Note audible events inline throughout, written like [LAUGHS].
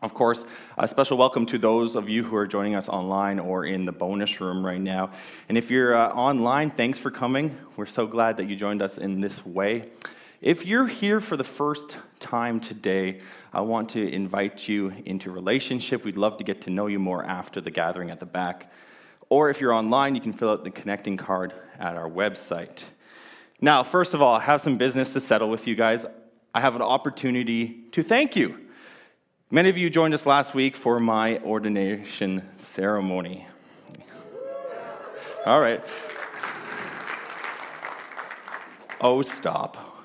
Of course, a special welcome to those of you who are joining us online or in the bonus room right now. And if you're uh, online, thanks for coming. We're so glad that you joined us in this way. If you're here for the first time today, I want to invite you into relationship. We'd love to get to know you more after the gathering at the back. Or if you're online, you can fill out the connecting card at our website. Now, first of all, I have some business to settle with you guys. I have an opportunity to thank you. Many of you joined us last week for my ordination ceremony. All right. Oh, stop.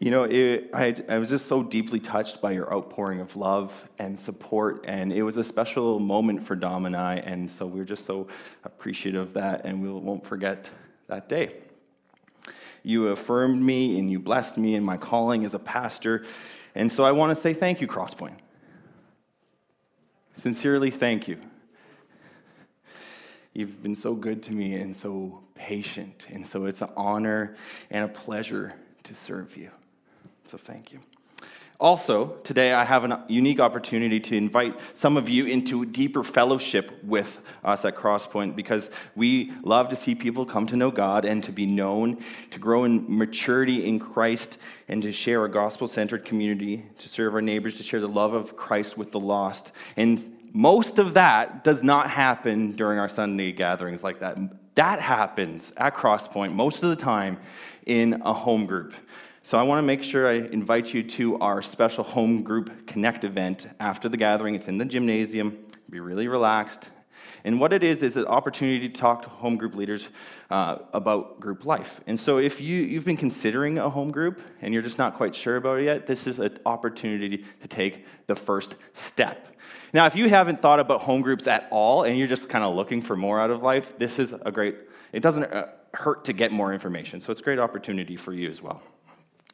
you know, it, I, I was just so deeply touched by your outpouring of love and support, and it was a special moment for Dom and I, and so we we're just so appreciative of that, and we won't forget that day. You affirmed me and you blessed me in my calling as a pastor, and so I want to say thank you, Crosspoint. Sincerely, thank you. You've been so good to me and so patient, and so it's an honor and a pleasure to serve you. So thank you. Also, today I have a unique opportunity to invite some of you into deeper fellowship with us at Crosspoint because we love to see people come to know God and to be known, to grow in maturity in Christ, and to share a gospel centered community, to serve our neighbors, to share the love of Christ with the lost. And most of that does not happen during our Sunday gatherings like that. That happens at Crosspoint most of the time in a home group. So I want to make sure I invite you to our special home group connect event after the gathering. It's in the gymnasium. Be really relaxed. And what it is is an opportunity to talk to home group leaders uh, about group life. And so if you, you've been considering a home group and you're just not quite sure about it yet, this is an opportunity to take the first step. Now, if you haven't thought about home groups at all and you're just kind of looking for more out of life, this is a great, it doesn't uh, hurt to get more information. So it's a great opportunity for you as well.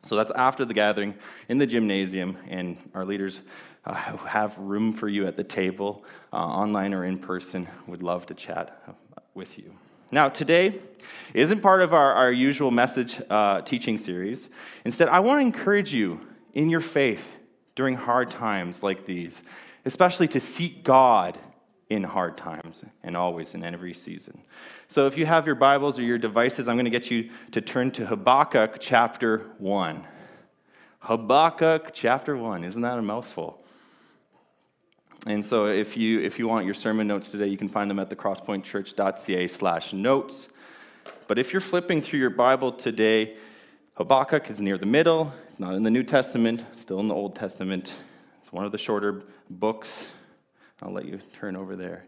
So that's after the gathering in the gymnasium, and our leaders uh, have room for you at the table, uh, online or in person. Would love to chat uh, with you. Now, today isn't part of our, our usual message uh, teaching series. Instead, I want to encourage you in your faith during hard times like these, especially to seek God in hard times and always in every season. So if you have your Bibles or your devices, I'm going to get you to turn to Habakkuk chapter 1. Habakkuk chapter 1. Isn't that a mouthful? And so if you if you want your sermon notes today, you can find them at thecrosspointchurch.ca slash notes. But if you're flipping through your Bible today, Habakkuk is near the middle. It's not in the New Testament, still in the Old Testament. It's one of the shorter books I'll let you turn over there.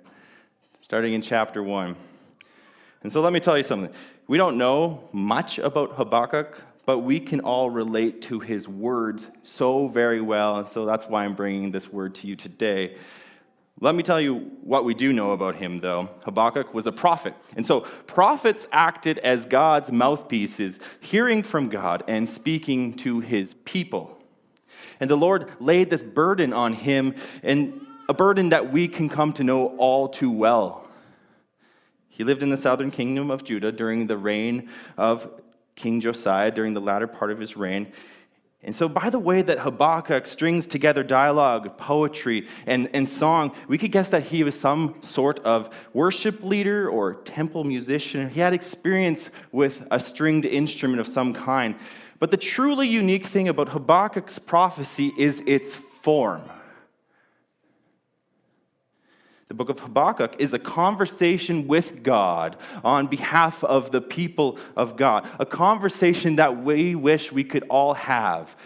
Starting in chapter 1. And so let me tell you something. We don't know much about Habakkuk, but we can all relate to his words so very well. And so that's why I'm bringing this word to you today. Let me tell you what we do know about him, though. Habakkuk was a prophet. And so prophets acted as God's mouthpieces, hearing from God and speaking to his people. And the Lord laid this burden on him, and a burden that we can come to know all too well. He lived in the southern kingdom of Judah during the reign of King Josiah, during the latter part of his reign. And so, by the way that Habakkuk strings together dialogue, poetry, and, and song, we could guess that he was some sort of worship leader or temple musician. He had experience with a stringed instrument of some kind. But the truly unique thing about Habakkuk's prophecy is its form. The book of Habakkuk is a conversation with God on behalf of the people of God, a conversation that we wish we could all have.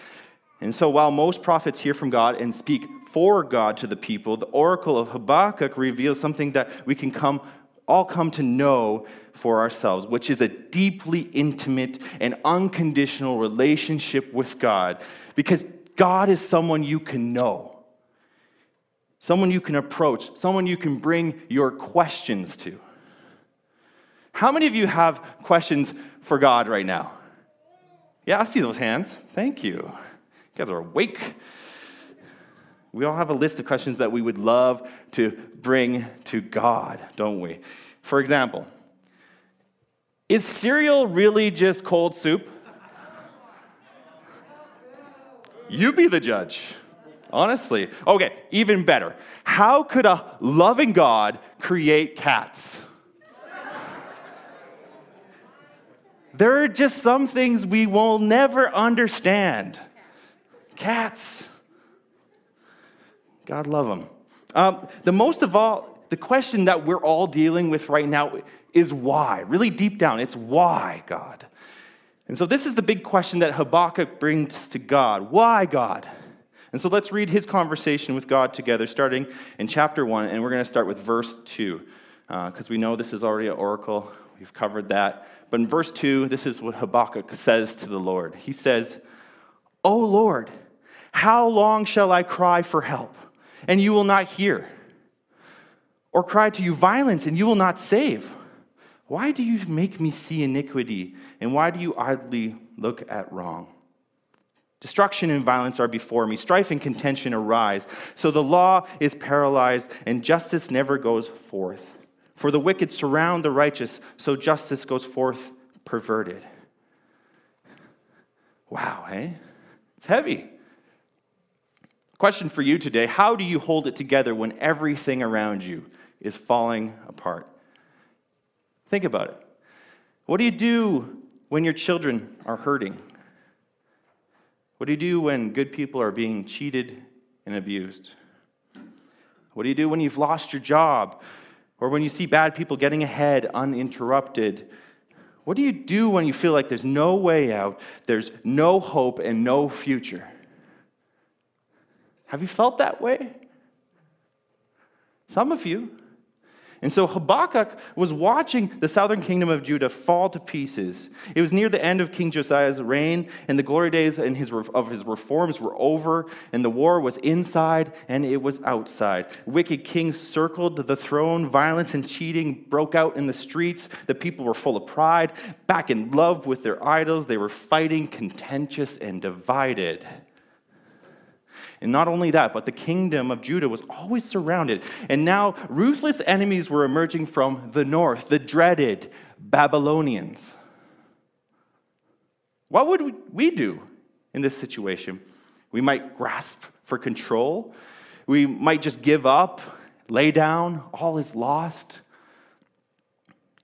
And so, while most prophets hear from God and speak for God to the people, the oracle of Habakkuk reveals something that we can come, all come to know for ourselves, which is a deeply intimate and unconditional relationship with God. Because God is someone you can know. Someone you can approach, someone you can bring your questions to. How many of you have questions for God right now? Yeah, I see those hands. Thank you. You guys are awake. We all have a list of questions that we would love to bring to God, don't we? For example, is cereal really just cold soup? You be the judge. Honestly. Okay, even better. How could a loving God create cats? there are just some things we will never understand. Cats. God love them. Um, the most of all, the question that we're all dealing with right now is why. Really deep down, it's why, God. And so this is the big question that Habakkuk brings to God. Why, God? And so let's read his conversation with God together, starting in chapter 1, and we're going to start with verse 2, because uh, we know this is already an oracle. We've covered that. But in verse 2, this is what Habakkuk says to the Lord. He says, O Lord, how long shall I cry for help, and you will not hear? Or cry to you violence, and you will not save? Why do you make me see iniquity, and why do you idly look at wrong? Destruction and violence are before me. Strife and contention arise. So the law is paralyzed, and justice never goes forth. For the wicked surround the righteous, so justice goes forth perverted. Wow, eh? It's heavy. Question for you today How do you hold it together when everything around you is falling apart? Think about it. What do you do when your children are hurting? What do you do when good people are being cheated and abused? What do you do when you've lost your job or when you see bad people getting ahead uninterrupted? What do you do when you feel like there's no way out, there's no hope, and no future? Have you felt that way? Some of you. And so Habakkuk was watching the southern kingdom of Judah fall to pieces. It was near the end of King Josiah's reign, and the glory days his, of his reforms were over, and the war was inside and it was outside. Wicked kings circled the throne, violence and cheating broke out in the streets. The people were full of pride, back in love with their idols. They were fighting, contentious, and divided. And not only that, but the kingdom of Judah was always surrounded. And now ruthless enemies were emerging from the north, the dreaded Babylonians. What would we do in this situation? We might grasp for control. We might just give up, lay down, all is lost.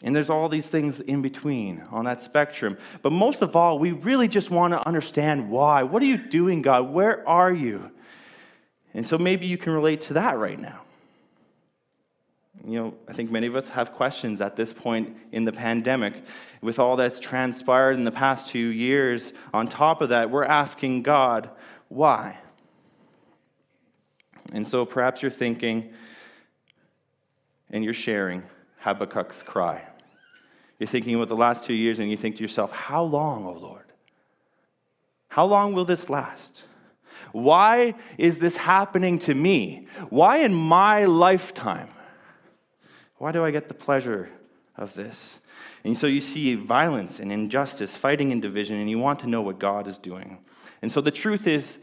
And there's all these things in between on that spectrum. But most of all, we really just want to understand why. What are you doing, God? Where are you? And so maybe you can relate to that right now. You know, I think many of us have questions at this point in the pandemic. With all that's transpired in the past two years, on top of that, we're asking God, why? And so perhaps you're thinking and you're sharing Habakkuk's cry. You're thinking about the last two years and you think to yourself, how long, O oh Lord? How long will this last? Why is this happening to me? Why in my lifetime? Why do I get the pleasure of this? And so you see violence and injustice, fighting and division, and you want to know what God is doing. And so the truth is,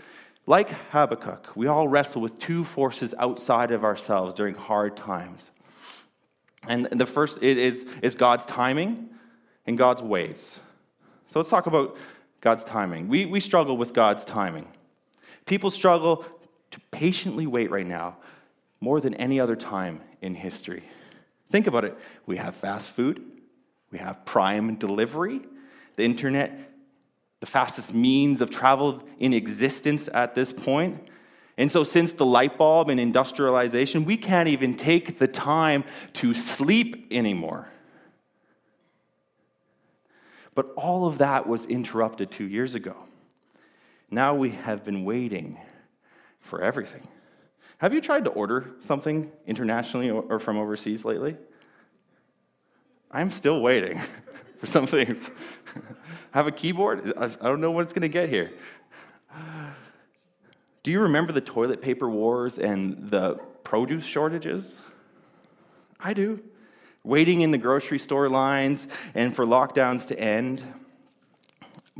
like Habakkuk, we all wrestle with two forces outside of ourselves during hard times. And the first is, is God's timing and God's ways. So let's talk about God's timing. We, we struggle with God's timing. People struggle to patiently wait right now more than any other time in history. Think about it. We have fast food, we have prime delivery, the internet, the fastest means of travel in existence at this point. And so, since the light bulb and industrialization, we can't even take the time to sleep anymore. But all of that was interrupted two years ago. Now we have been waiting for everything. Have you tried to order something internationally or from overseas lately? I'm still waiting [LAUGHS] for some things. [LAUGHS] have a keyboard? I don't know what it's going to get here. Do you remember the toilet paper wars and the produce shortages? I do. Waiting in the grocery store lines and for lockdowns to end.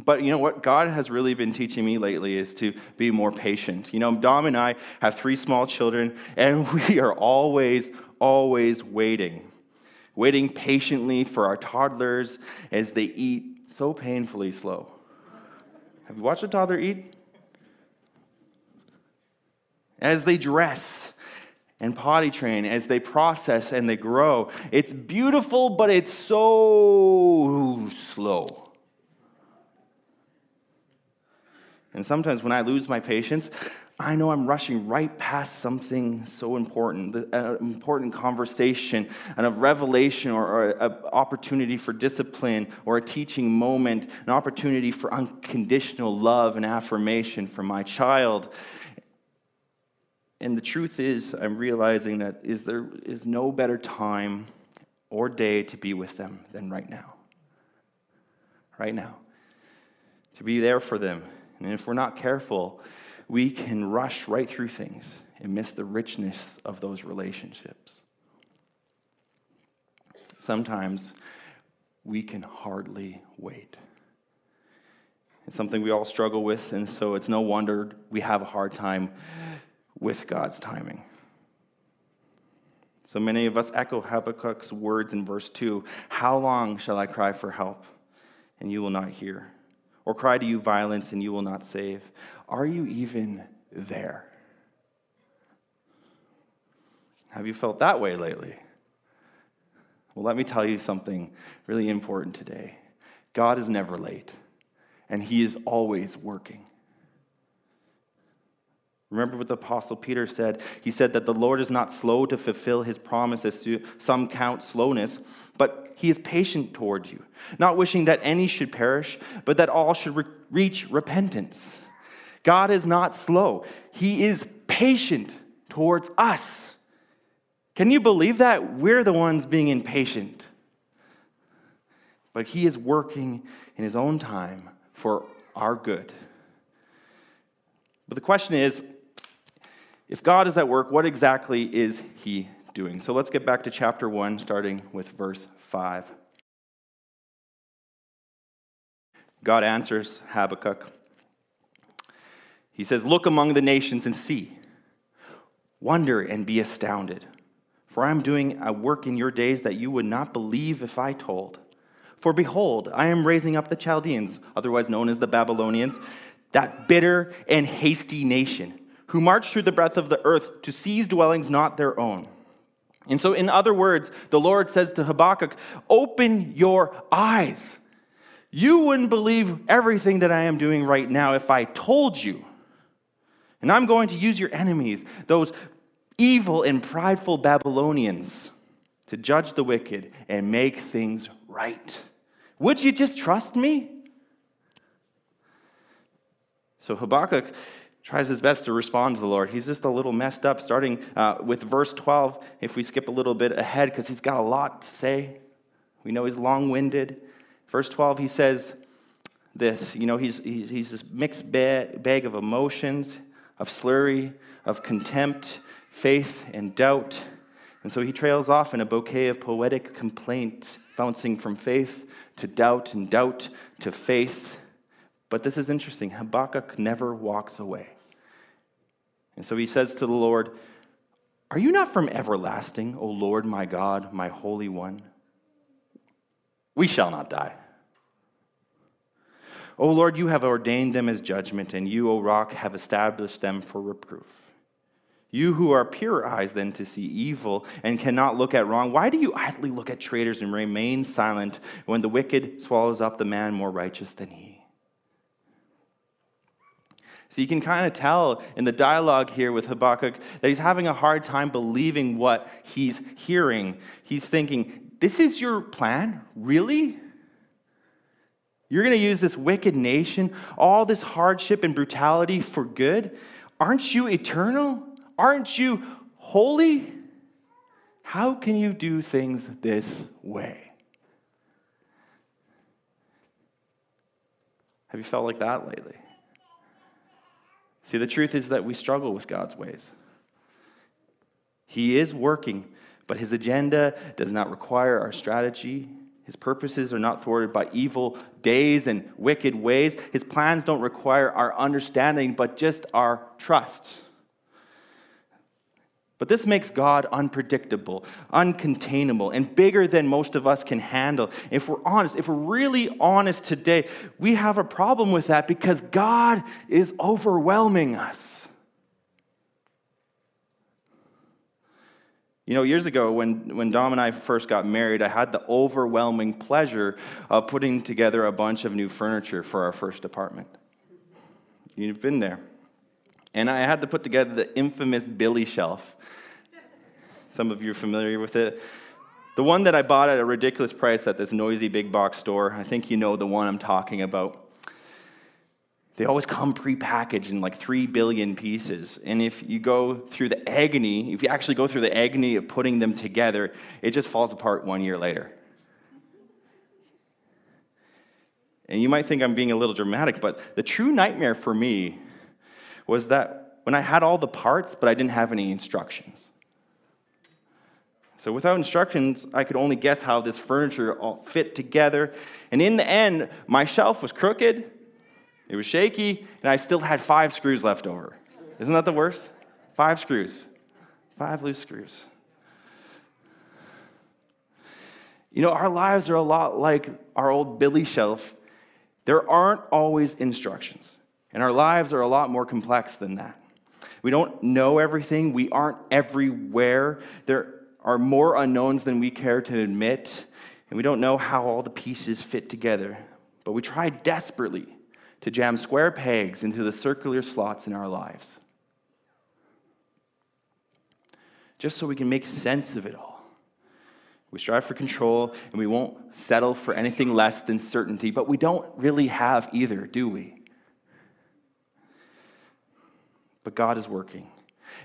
But you know what God has really been teaching me lately is to be more patient. You know, Dom and I have three small children, and [LAUGHS] we are always, always waiting. Waiting patiently for our toddlers as they eat so painfully slow. Have you watched a toddler eat? As they dress and potty train, as they process and they grow, it's beautiful, but it's so slow. And sometimes when I lose my patience, I know I'm rushing right past something so important, an uh, important conversation, and a revelation or, an opportunity for discipline or a teaching moment, an opportunity for unconditional love and affirmation for my child. And the truth is, I'm realizing that is there is no better time or day to be with them than right now. Right now. To be there for them and if we're not careful, we can rush right through things and miss the richness of those relationships. Sometimes we can hardly wait. It's something we all struggle with, and so it's no wonder we have a hard time with God's timing. So many of us echo Habakkuk's words in verse 2 How long shall I cry for help, and you will not hear? Or cry to you violence and you will not save? Are you even there? Have you felt that way lately? Well, let me tell you something really important today. God is never late, and He is always working. Remember what the Apostle Peter said? He said that the Lord is not slow to fulfill his promises, some count slowness, but he is patient toward you, not wishing that any should perish, but that all should re- reach repentance. God is not slow, he is patient towards us. Can you believe that? We're the ones being impatient. But he is working in his own time for our good. But the question is if God is at work, what exactly is he doing? So let's get back to chapter 1, starting with verse 5. God answers Habakkuk. He says, Look among the nations and see, wonder and be astounded. For I am doing a work in your days that you would not believe if I told. For behold, I am raising up the Chaldeans, otherwise known as the Babylonians, that bitter and hasty nation who march through the breadth of the earth to seize dwellings not their own. And so, in other words, the Lord says to Habakkuk, Open your eyes. You wouldn't believe everything that I am doing right now if I told you. And I'm going to use your enemies, those evil and prideful Babylonians, to judge the wicked and make things right. Would you just trust me? So Habakkuk tries his best to respond to the Lord. He's just a little messed up, starting uh, with verse 12. If we skip a little bit ahead, because he's got a lot to say. We know he's long winded. Verse 12, he says this you know, he's, he's, he's this mixed bag, bag of emotions, of slurry, of contempt, faith, and doubt. And so he trails off in a bouquet of poetic complaint, bouncing from faith to doubt and doubt to faith but this is interesting. Habakkuk never walks away. And so he says to the Lord, Are you not from everlasting, O Lord my God, my Holy One? We shall not die. O Lord, you have ordained them as judgment, and you, O rock, have established them for reproof. You who are pure eyes then to see evil and cannot look at wrong, why do you idly look at traitors and remain silent when the wicked swallows up the man more righteous than he? So you can kind of tell in the dialogue here with Habakkuk that he's having a hard time believing what he's hearing. He's thinking, This is your plan? Really? You're going to use this wicked nation, all this hardship and brutality for good? Aren't you eternal? Aren't you holy? How can you do things this way? Have you felt like that lately? See, the truth is that we struggle with God's ways. He is working, but his agenda does not require our strategy. His purposes are not thwarted by evil days and wicked ways. His plans don't require our understanding, but just our trust. But this makes God unpredictable, uncontainable, and bigger than most of us can handle. If we're honest, if we're really honest today, we have a problem with that because God is overwhelming us. You know, years ago, when, when Dom and I first got married, I had the overwhelming pleasure of putting together a bunch of new furniture for our first apartment. You've been there. And I had to put together the infamous Billy shelf. Some of you are familiar with it. The one that I bought at a ridiculous price at this noisy big box store. I think you know the one I'm talking about. They always come prepackaged in like three billion pieces. And if you go through the agony, if you actually go through the agony of putting them together, it just falls apart one year later. And you might think I'm being a little dramatic, but the true nightmare for me was that when I had all the parts, but I didn't have any instructions. So without instructions, I could only guess how this furniture all fit together. And in the end, my shelf was crooked, it was shaky, and I still had five screws left over. Isn't that the worst? Five screws. Five loose screws. You know, our lives are a lot like our old Billy shelf. There aren't always instructions. And our lives are a lot more complex than that. We don't know everything, we aren't everywhere. There are more unknowns than we care to admit, and we don't know how all the pieces fit together. But we try desperately to jam square pegs into the circular slots in our lives, just so we can make sense of it all. We strive for control and we won't settle for anything less than certainty, but we don't really have either, do we? But God is working.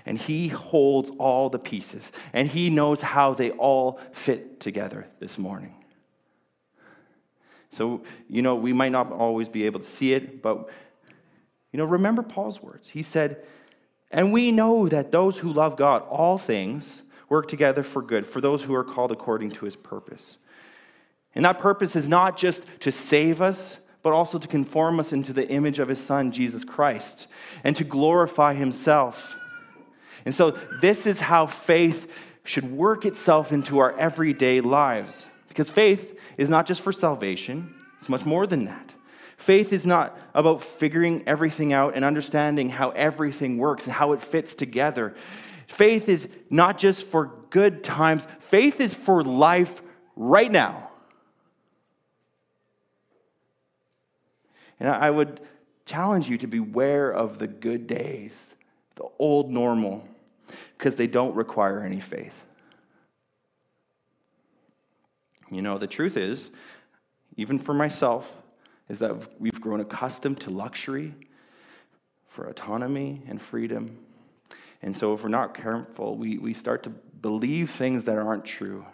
And He holds all the pieces, and He knows how they all fit together this morning. So, you know, we might not always be able to see it, but, you know, remember Paul's words. He said, And we know that those who love God, all things work together for good, for those who are called according to His purpose. And that purpose is not just to save us, but also to conform us into the image of his son, Jesus Christ, and to glorify himself. And so, this is how faith should work itself into our everyday lives. Because faith is not just for salvation, it's much more than that. Faith is not about figuring everything out and understanding how everything works and how it fits together. Faith is not just for good times, faith is for life right now. And I would challenge you to beware of the good days, the old normal, because they don't require any faith. You know, the truth is, even for myself, is that we've grown accustomed to luxury, for autonomy and freedom. And so, if we're not careful, we, we start to believe things that aren't true.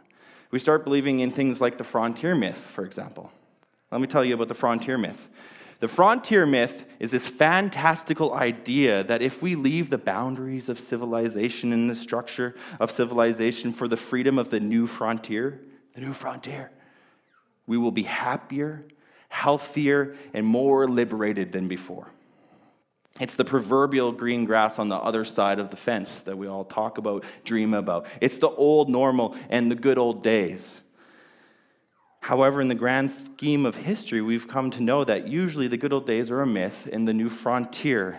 We start believing in things like the frontier myth, for example. Let me tell you about the frontier myth. The frontier myth is this fantastical idea that if we leave the boundaries of civilization and the structure of civilization for the freedom of the new frontier, the new frontier, we will be happier, healthier, and more liberated than before. It's the proverbial green grass on the other side of the fence that we all talk about, dream about. It's the old normal and the good old days. However, in the grand scheme of history, we've come to know that usually the good old days are a myth, and the new frontier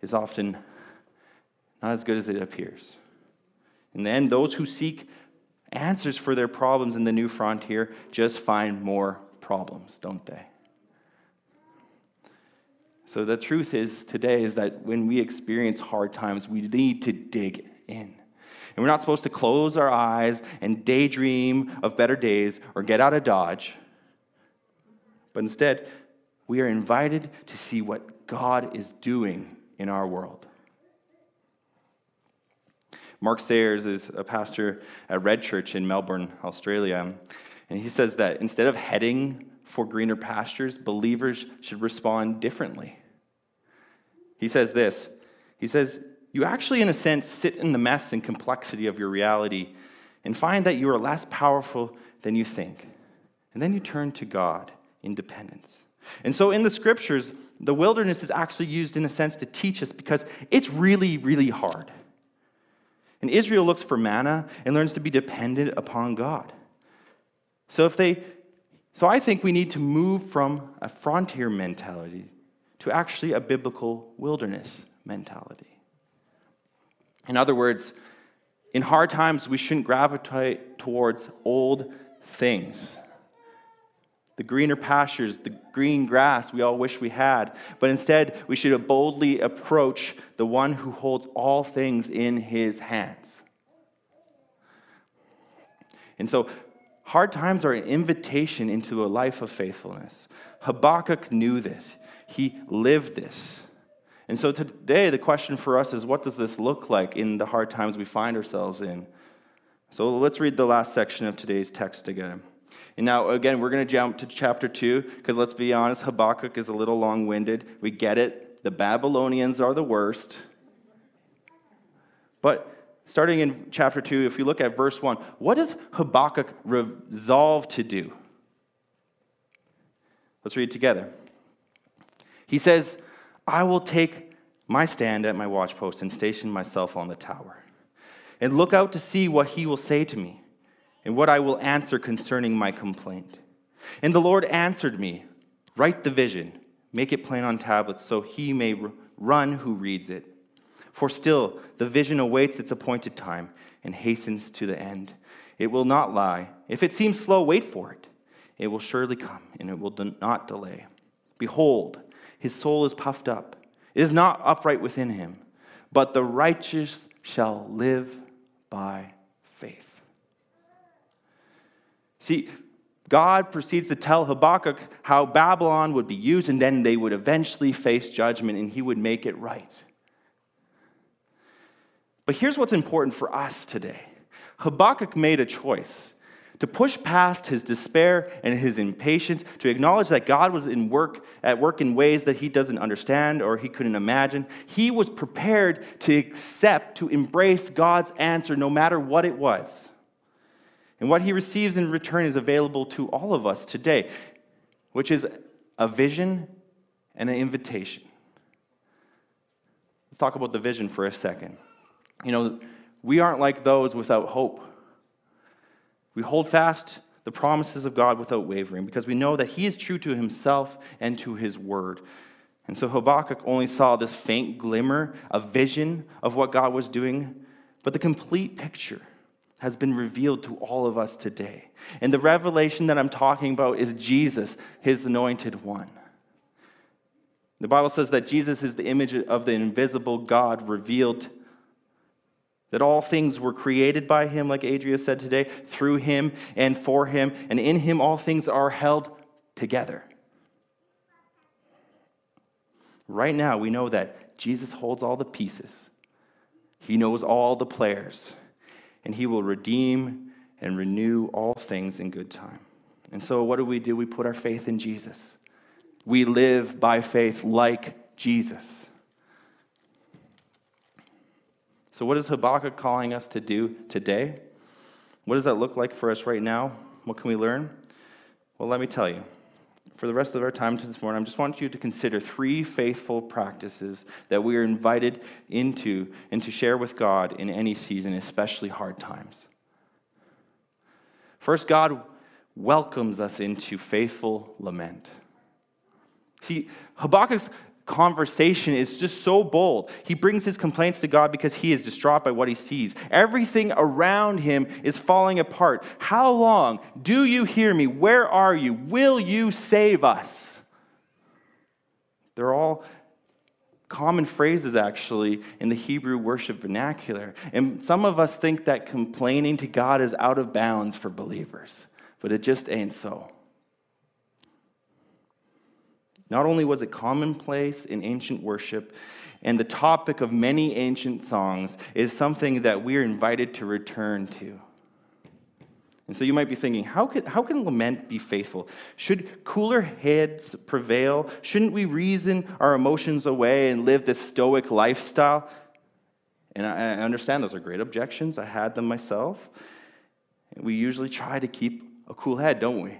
is often not as good as it appears. And then those who seek answers for their problems in the new frontier just find more problems, don't they? So the truth is today is that when we experience hard times, we need to dig in. And we're not supposed to close our eyes and daydream of better days or get out of Dodge. But instead, we are invited to see what God is doing in our world. Mark Sayers is a pastor at Red Church in Melbourne, Australia. And he says that instead of heading for greener pastures, believers should respond differently. He says this He says, you actually, in a sense, sit in the mess and complexity of your reality and find that you are less powerful than you think. And then you turn to God in dependence. And so in the scriptures, the wilderness is actually used in a sense to teach us because it's really, really hard. And Israel looks for manna and learns to be dependent upon God. So if they so I think we need to move from a frontier mentality to actually a biblical wilderness mentality. In other words, in hard times, we shouldn't gravitate towards old things. The greener pastures, the green grass we all wish we had, but instead we should boldly approach the one who holds all things in his hands. And so, hard times are an invitation into a life of faithfulness. Habakkuk knew this, he lived this. And so today, the question for us is what does this look like in the hard times we find ourselves in? So let's read the last section of today's text together. And now, again, we're going to jump to chapter 2, because let's be honest, Habakkuk is a little long winded. We get it. The Babylonians are the worst. But starting in chapter 2, if we look at verse 1, what does Habakkuk resolve to do? Let's read together. He says, I will take my stand at my watchpost and station myself on the tower, and look out to see what he will say to me, and what I will answer concerning my complaint. And the Lord answered me, Write the vision, make it plain on tablets, so he may run who reads it. For still, the vision awaits its appointed time and hastens to the end. It will not lie. If it seems slow, wait for it. It will surely come, and it will not delay. Behold, his soul is puffed up. It is not upright within him, but the righteous shall live by faith. See, God proceeds to tell Habakkuk how Babylon would be used and then they would eventually face judgment and he would make it right. But here's what's important for us today Habakkuk made a choice to push past his despair and his impatience, to acknowledge that God was in work, at work in ways that he doesn't understand or he couldn't imagine. He was prepared to accept, to embrace God's answer no matter what it was. And what he receives in return is available to all of us today, which is a vision and an invitation. Let's talk about the vision for a second. You know, we aren't like those without hope. We hold fast the promises of God without wavering because we know that He is true to Himself and to His word. And so Habakkuk only saw this faint glimmer, a vision of what God was doing, but the complete picture has been revealed to all of us today. And the revelation that I'm talking about is Jesus, His anointed one. The Bible says that Jesus is the image of the invisible God revealed that all things were created by him, like Adria said today, through him and for him, and in him all things are held together. Right now, we know that Jesus holds all the pieces, he knows all the players, and he will redeem and renew all things in good time. And so, what do we do? We put our faith in Jesus. We live by faith like Jesus. So, what is Habakkuk calling us to do today? What does that look like for us right now? What can we learn? Well, let me tell you. For the rest of our time this morning, I just want you to consider three faithful practices that we are invited into and to share with God in any season, especially hard times. First, God welcomes us into faithful lament. See, Habakkuk's conversation is just so bold. He brings his complaints to God because he is distraught by what he sees. Everything around him is falling apart. How long? Do you hear me? Where are you? Will you save us? They're all common phrases actually in the Hebrew worship vernacular. And some of us think that complaining to God is out of bounds for believers, but it just ain't so. Not only was it commonplace in ancient worship, and the topic of many ancient songs is something that we're invited to return to. And so you might be thinking, how can, how can lament be faithful? Should cooler heads prevail? Shouldn't we reason our emotions away and live this stoic lifestyle? And I understand those are great objections. I had them myself. We usually try to keep a cool head, don't we?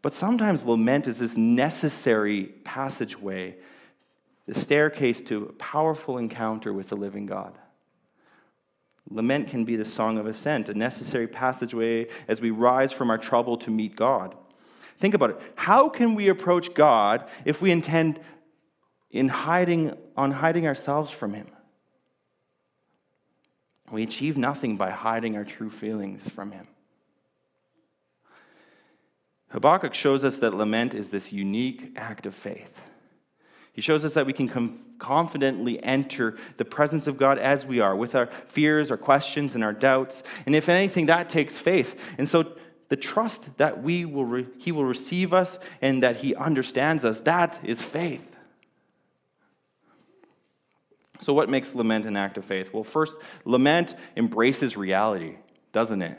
But sometimes lament is this necessary passageway, the staircase to a powerful encounter with the living God. Lament can be the song of ascent, a necessary passageway as we rise from our trouble to meet God. Think about it. How can we approach God if we intend in hiding on hiding ourselves from him? We achieve nothing by hiding our true feelings from him. Habakkuk shows us that lament is this unique act of faith. He shows us that we can confidently enter the presence of God as we are, with our fears, our questions, and our doubts. And if anything, that takes faith. And so the trust that we will re- He will receive us and that He understands us, that is faith. So, what makes lament an act of faith? Well, first, lament embraces reality, doesn't it?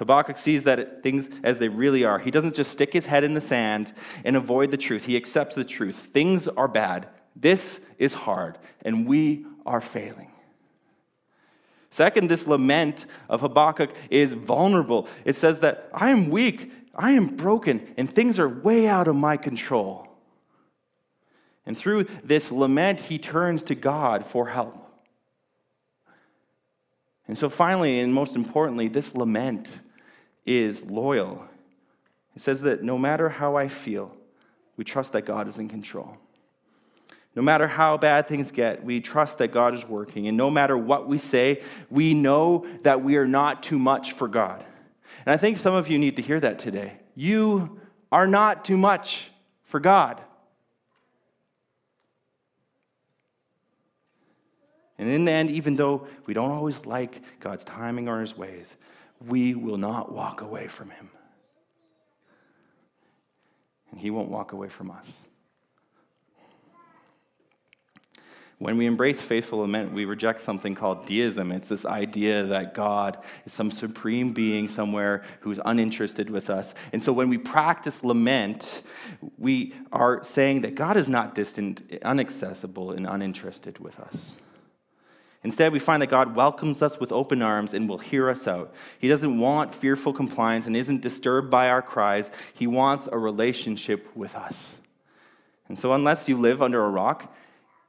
Habakkuk sees that things as they really are. He doesn't just stick his head in the sand and avoid the truth. He accepts the truth. Things are bad. This is hard, and we are failing. Second, this lament of Habakkuk is vulnerable. It says that I am weak, I am broken, and things are way out of my control. And through this lament, he turns to God for help. And so, finally, and most importantly, this lament is loyal. It says that no matter how I feel, we trust that God is in control. No matter how bad things get, we trust that God is working. And no matter what we say, we know that we are not too much for God. And I think some of you need to hear that today. You are not too much for God. And in the end, even though we don't always like God's timing or his ways, we will not walk away from him. And he won't walk away from us. When we embrace faithful lament, we reject something called deism. It's this idea that God is some supreme being somewhere who's uninterested with us. And so when we practice lament, we are saying that God is not distant, inaccessible, and uninterested with us. Instead, we find that God welcomes us with open arms and will hear us out. He doesn't want fearful compliance and isn't disturbed by our cries. He wants a relationship with us. And so, unless you live under a rock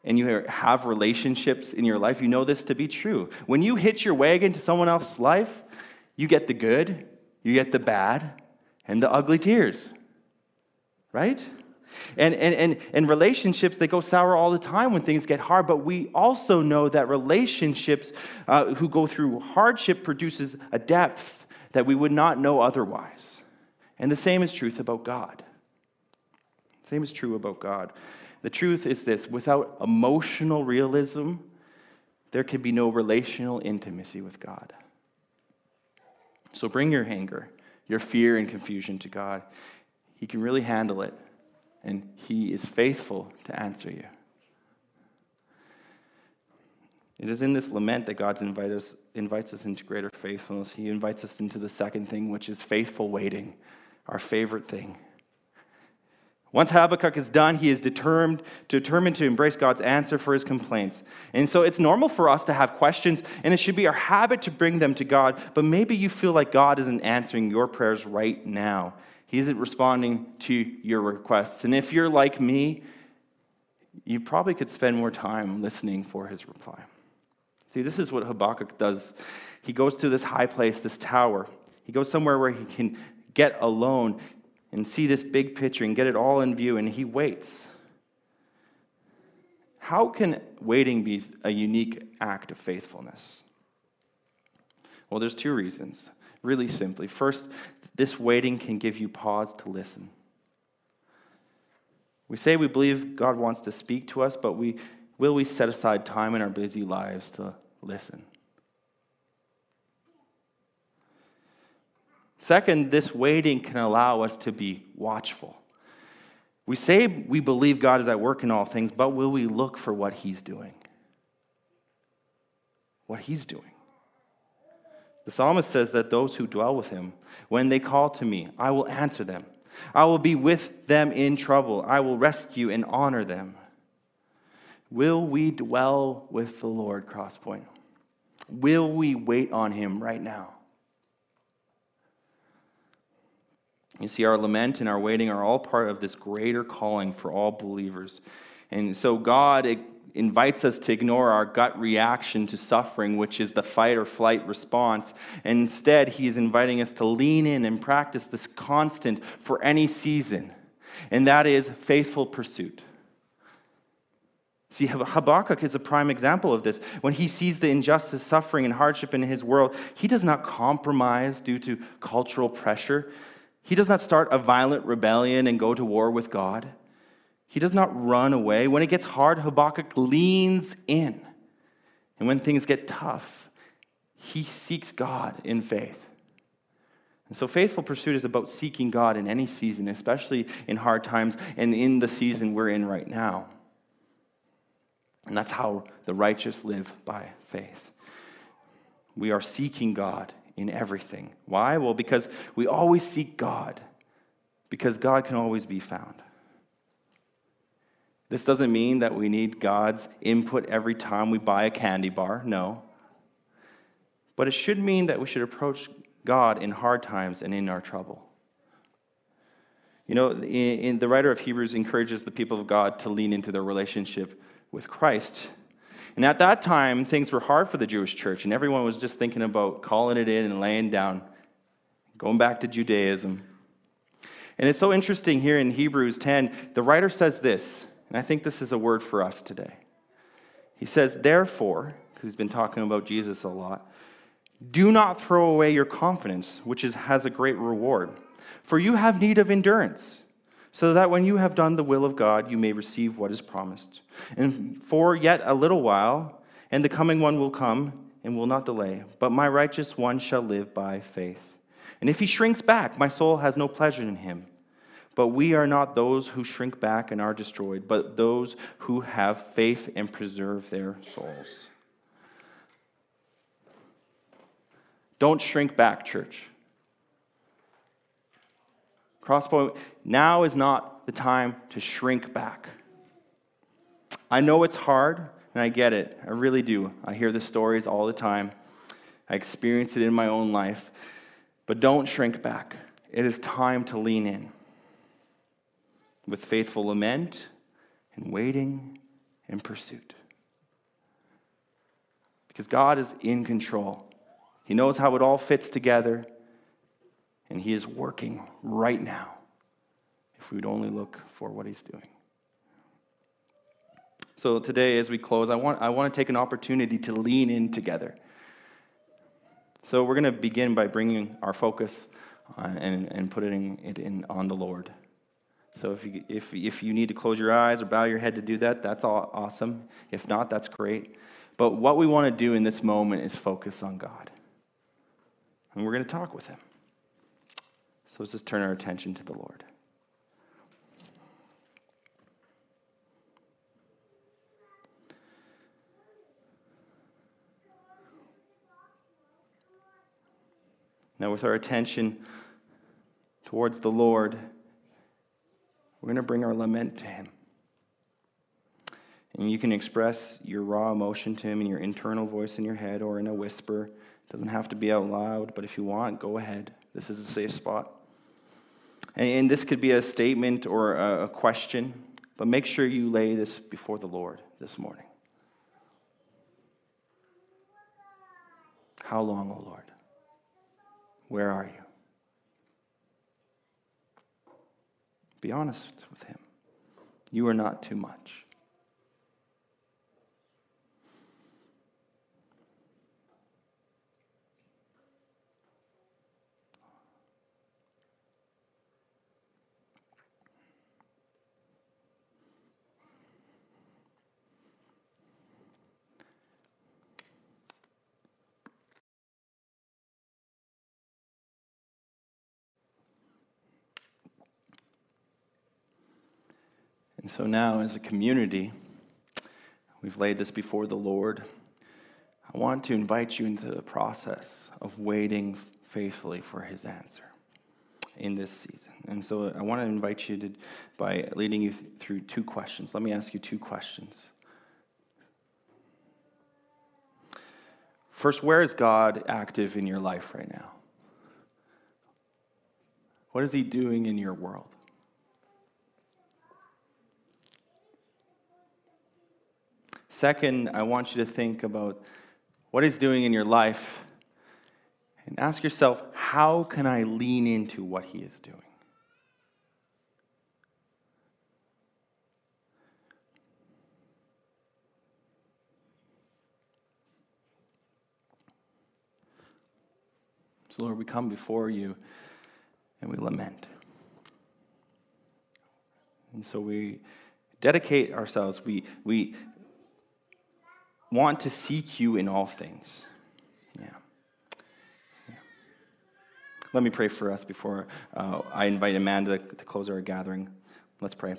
and you have relationships in your life, you know this to be true. When you hitch your wagon to someone else's life, you get the good, you get the bad, and the ugly tears. Right? And, and, and, and relationships, they go sour all the time when things get hard, but we also know that relationships uh, who go through hardship produces a depth that we would not know otherwise. And the same is true about God. Same is true about God. The truth is this without emotional realism, there can be no relational intimacy with God. So bring your anger, your fear, and confusion to God. He can really handle it and He is faithful to answer you. It is in this lament that God invite us, invites us into greater faithfulness. He invites us into the second thing, which is faithful waiting, our favorite thing. Once Habakkuk is done, he is determined, determined to embrace God's answer for his complaints. And so it's normal for us to have questions, and it should be our habit to bring them to God. But maybe you feel like God isn't answering your prayers right now. He isn't responding to your requests. And if you're like me, you probably could spend more time listening for his reply. See, this is what Habakkuk does. He goes to this high place, this tower. He goes somewhere where he can get alone and see this big picture and get it all in view, and he waits. How can waiting be a unique act of faithfulness? Well, there's two reasons, really simply. First, this waiting can give you pause to listen. We say we believe God wants to speak to us, but we, will we set aside time in our busy lives to listen? Second, this waiting can allow us to be watchful. We say we believe God is at work in all things, but will we look for what He's doing? What He's doing. The psalmist says that those who dwell with him, when they call to me, I will answer them. I will be with them in trouble. I will rescue and honor them. Will we dwell with the Lord, Crosspoint? Will we wait on him right now? You see, our lament and our waiting are all part of this greater calling for all believers. And so God invites us to ignore our gut reaction to suffering, which is the fight or flight response. And instead, He is inviting us to lean in and practice this constant for any season, and that is faithful pursuit. See, Habakkuk is a prime example of this. When he sees the injustice, suffering, and hardship in his world, he does not compromise due to cultural pressure. He does not start a violent rebellion and go to war with God. He does not run away. When it gets hard, Habakkuk leans in. And when things get tough, he seeks God in faith. And so, faithful pursuit is about seeking God in any season, especially in hard times and in the season we're in right now. And that's how the righteous live by faith. We are seeking God in everything. Why? Well, because we always seek God, because God can always be found. This doesn't mean that we need God's input every time we buy a candy bar. No. But it should mean that we should approach God in hard times and in our trouble. You know, in, in the writer of Hebrews encourages the people of God to lean into their relationship with Christ. And at that time, things were hard for the Jewish church, and everyone was just thinking about calling it in and laying down, going back to Judaism. And it's so interesting here in Hebrews 10, the writer says this and I think this is a word for us today. He says, Therefore, because he's been talking about Jesus a lot, do not throw away your confidence, which is, has a great reward. For you have need of endurance, so that when you have done the will of God, you may receive what is promised. And for yet a little while, and the coming one will come and will not delay, but my righteous one shall live by faith. And if he shrinks back, my soul has no pleasure in him. But we are not those who shrink back and are destroyed, but those who have faith and preserve their souls. Don't shrink back, church. Crosspoint, now is not the time to shrink back. I know it's hard, and I get it. I really do. I hear the stories all the time. I experience it in my own life. But don't shrink back. It is time to lean in with faithful lament and waiting and pursuit. Because God is in control. He knows how it all fits together, and He is working right now if we would only look for what He's doing. So, today, as we close, I want, I want to take an opportunity to lean in together. So, we're going to begin by bringing our focus on, and, and putting it in, on the Lord. So if you, if, if you need to close your eyes or bow your head to do that, that's all awesome. If not, that's great. But what we want to do in this moment is focus on God. And we're going to talk with Him. So let's just turn our attention to the Lord. Now, with our attention towards the Lord, we're going to bring our lament to Him. And you can express your raw emotion to Him in your internal voice in your head or in a whisper. It doesn't have to be out loud, but if you want, go ahead. This is a safe spot. And this could be a statement or a question, but make sure you lay this before the Lord this morning. How long, O oh Lord? Where are you? Be honest with Him. You are not too much. And so now, as a community, we've laid this before the Lord. I want to invite you into the process of waiting faithfully for his answer in this season. And so I want to invite you to, by leading you th- through two questions. Let me ask you two questions. First, where is God active in your life right now? What is he doing in your world? Second, I want you to think about what He's doing in your life and ask yourself, how can I lean into what He is doing? So, Lord, we come before you and we lament. And so we dedicate ourselves. We, we want to seek you in all things. Yeah. yeah. Let me pray for us before uh, I invite Amanda to close our gathering. Let's pray.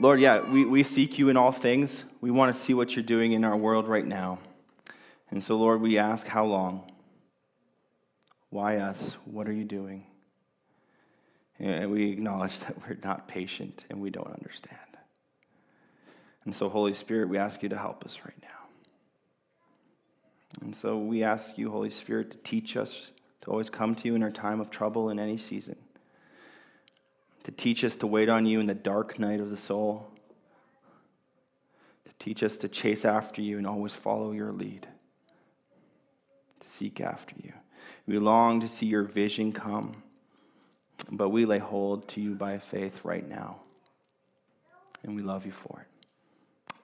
Lord, yeah, we, we seek you in all things. We want to see what you're doing in our world right now. And so, Lord, we ask how long? Why us? What are you doing? And we acknowledge [LAUGHS] that we're not patient and we don't understand. And so, Holy Spirit, we ask you to help us right now. And so we ask you, Holy Spirit, to teach us to always come to you in our time of trouble in any season, to teach us to wait on you in the dark night of the soul, to teach us to chase after you and always follow your lead, to seek after you. We long to see your vision come, but we lay hold to you by faith right now. And we love you for it.